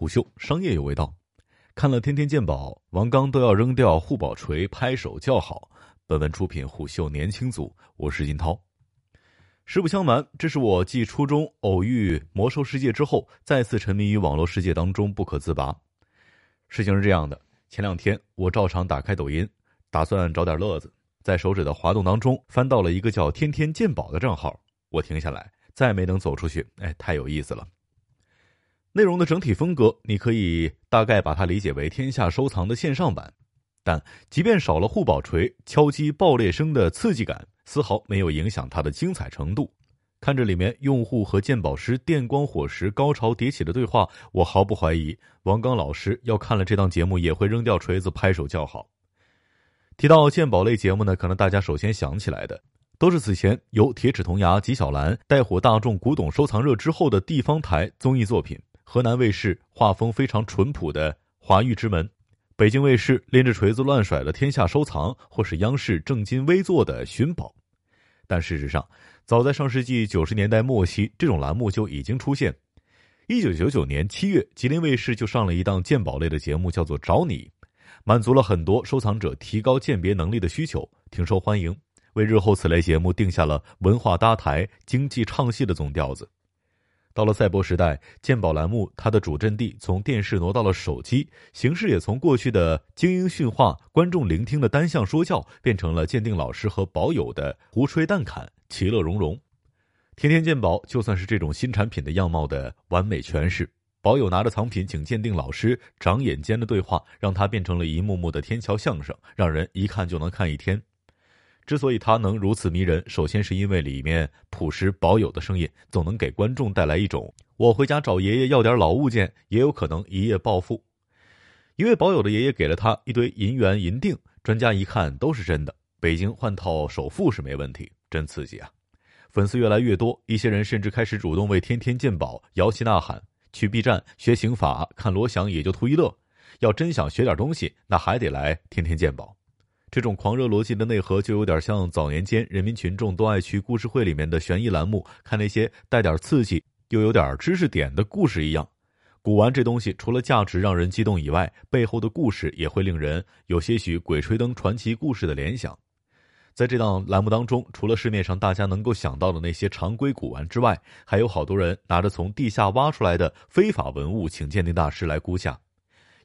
虎嗅商业有味道。看了《天天鉴宝》，王刚都要扔掉护宝锤，拍手叫好。本文出品虎嗅年轻组，我是金涛。实不相瞒，这是我继初中偶遇魔兽世界之后，再次沉迷于网络世界当中不可自拔。事情是这样的，前两天我照常打开抖音，打算找点乐子，在手指的滑动当中翻到了一个叫“天天鉴宝”的账号，我停下来，再没能走出去。哎，太有意思了。内容的整体风格，你可以大概把它理解为天下收藏的线上版，但即便少了护宝锤敲击爆裂声的刺激感，丝毫没有影响它的精彩程度。看着里面用户和鉴宝师电光火石、高潮迭起的对话，我毫不怀疑王刚老师要看了这档节目也会扔掉锤子拍手叫好。提到鉴宝类节目呢，可能大家首先想起来的，都是此前由铁齿铜牙纪晓岚带火大众古董收藏热之后的地方台综艺作品。河南卫视画风非常淳朴的《华域之门》，北京卫视拎着锤子乱甩的《天下收藏》，或是央视正襟危坐的《寻宝》。但事实上，早在上世纪九十年代末期，这种栏目就已经出现。一九九九年七月，吉林卫视就上了一档鉴宝类的节目，叫做《找你》，满足了很多收藏者提高鉴别能力的需求，挺受欢迎，为日后此类节目定下了文化搭台、经济唱戏的总调子。到了赛博时代，鉴宝栏目它的主阵地从电视挪到了手机，形式也从过去的精英训话、观众聆听的单向说教，变成了鉴定老师和宝友的胡吹淡侃、其乐融融。天天鉴宝就算是这种新产品的样貌的完美诠释。宝友拿着藏品请鉴定老师长眼间的对话，让它变成了一幕幕的天桥相声，让人一看就能看一天。之所以它能如此迷人，首先是因为里面朴实保有的声音，总能给观众带来一种我回家找爷爷要点老物件，也有可能一夜暴富。一位保有的爷爷给了他一堆银元银锭，专家一看都是真的，北京换套首付是没问题，真刺激啊！粉丝越来越多，一些人甚至开始主动为天天鉴宝摇旗呐喊，去 B 站学刑法，看罗翔也就图一乐，要真想学点东西，那还得来天天鉴宝。这种狂热逻辑的内核，就有点像早年间人民群众都爱去故事会里面的悬疑栏目，看那些带点刺激又有点知识点的故事一样。古玩这东西，除了价值让人激动以外，背后的故事也会令人有些许《鬼吹灯》传奇故事的联想。在这档栏目当中，除了市面上大家能够想到的那些常规古玩之外，还有好多人拿着从地下挖出来的非法文物，请鉴定大师来估价。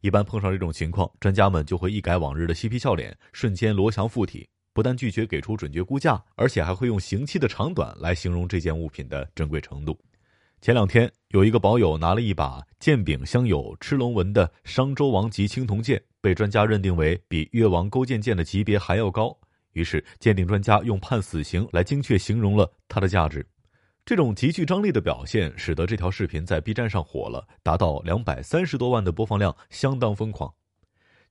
一般碰上这种情况，专家们就会一改往日的嬉皮笑脸，瞬间罗翔附体，不但拒绝给出准确估价，而且还会用刑期的长短来形容这件物品的珍贵程度。前两天，有一个宝友拿了一把剑柄镶有螭龙纹的商周王级青铜剑，被专家认定为比越王勾践剑的级别还要高，于是鉴定专家用判死刑来精确形容了它的价值。这种极具张力的表现，使得这条视频在 B 站上火了，达到两百三十多万的播放量，相当疯狂。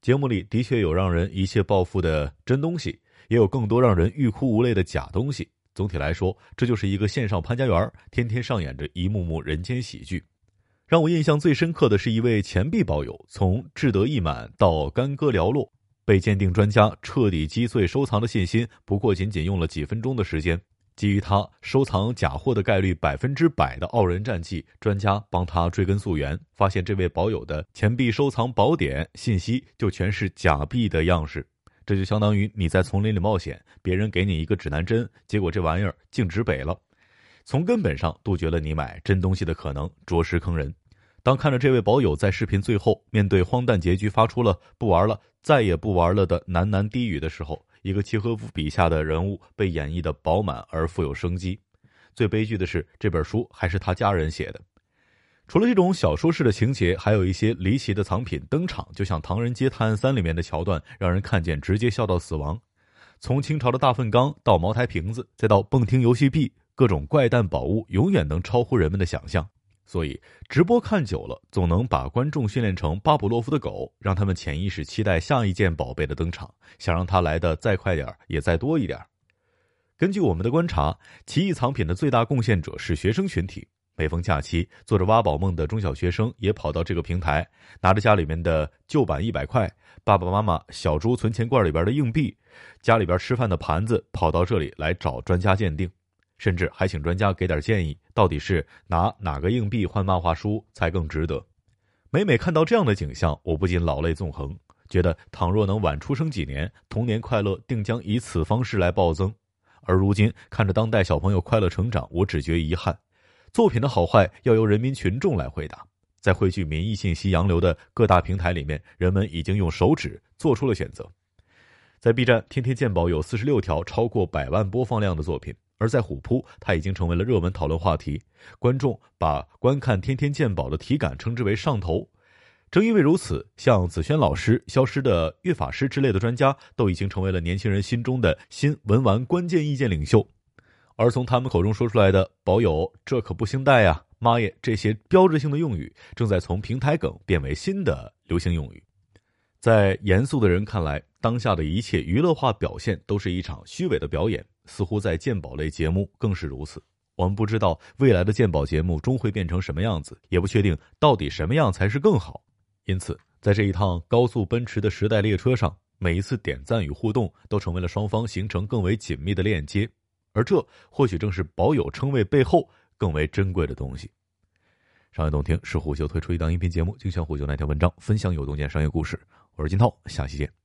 节目里的确有让人一切暴富的真东西，也有更多让人欲哭无泪的假东西。总体来说，这就是一个线上潘家园，天天上演着一幕幕人间喜剧。让我印象最深刻的是一位钱币宝友，从志得意满到干戈寥落，被鉴定专家彻底击碎收藏的信心，不过仅仅用了几分钟的时间。基于他收藏假货的概率百分之百的傲人战绩，专家帮他追根溯源，发现这位宝友的钱币收藏宝典信息就全是假币的样式。这就相当于你在丛林里冒险，别人给你一个指南针，结果这玩意儿径直北了，从根本上杜绝了你买真东西的可能，着实坑人。当看着这位宝友在视频最后面对荒诞结局发出了“不玩了，再也不玩了”的喃喃低语的时候，一个契诃夫笔下的人物被演绎的饱满而富有生机，最悲剧的是这本书还是他家人写的。除了这种小说式的情节，还有一些离奇的藏品登场，就像《唐人街探案三》里面的桥段，让人看见直接笑到死亡。从清朝的大粪缸到茅台瓶子，再到蹦厅游戏币，各种怪诞宝物永远能超乎人们的想象。所以，直播看久了，总能把观众训练成巴甫洛夫的狗，让他们潜意识期待下一件宝贝的登场，想让它来的再快点也再多一点根据我们的观察，奇异藏品的最大贡献者是学生群体。每逢假期，做着挖宝梦的中小学生也跑到这个平台，拿着家里面的旧版一百块、爸爸妈妈小猪存钱罐里边的硬币、家里边吃饭的盘子，跑到这里来找专家鉴定。甚至还请专家给点建议，到底是拿哪个硬币换漫画书才更值得？每每看到这样的景象，我不禁老泪纵横，觉得倘若能晚出生几年，童年快乐定将以此方式来暴增。而如今看着当代小朋友快乐成长，我只觉遗憾。作品的好坏要由人民群众来回答。在汇聚民意信息洋流的各大平台里面，人们已经用手指做出了选择。在 B 站，天天鉴宝有四十六条超过百万播放量的作品，而在虎扑，它已经成为了热门讨论话题。观众把观看天天鉴宝的体感称之为上头。正因为如此，像子轩老师、消失的乐法师之类的专家，都已经成为了年轻人心中的新文玩关键意见领袖。而从他们口中说出来的“宝友，这可不兴带呀，妈耶”这些标志性的用语，正在从平台梗变为新的流行用语。在严肃的人看来，当下的一切娱乐化表现都是一场虚伪的表演，似乎在鉴宝类节目更是如此。我们不知道未来的鉴宝节目终会变成什么样子，也不确定到底什么样才是更好。因此，在这一趟高速奔驰的时代列车上，每一次点赞与互动都成为了双方形成更为紧密的链接，而这或许正是保有称谓背后更为珍贵的东西。商业洞听是虎嗅推出一档音频节目，精选虎嗅那条文章，分享有洞见商业故事。我是金涛，下期见。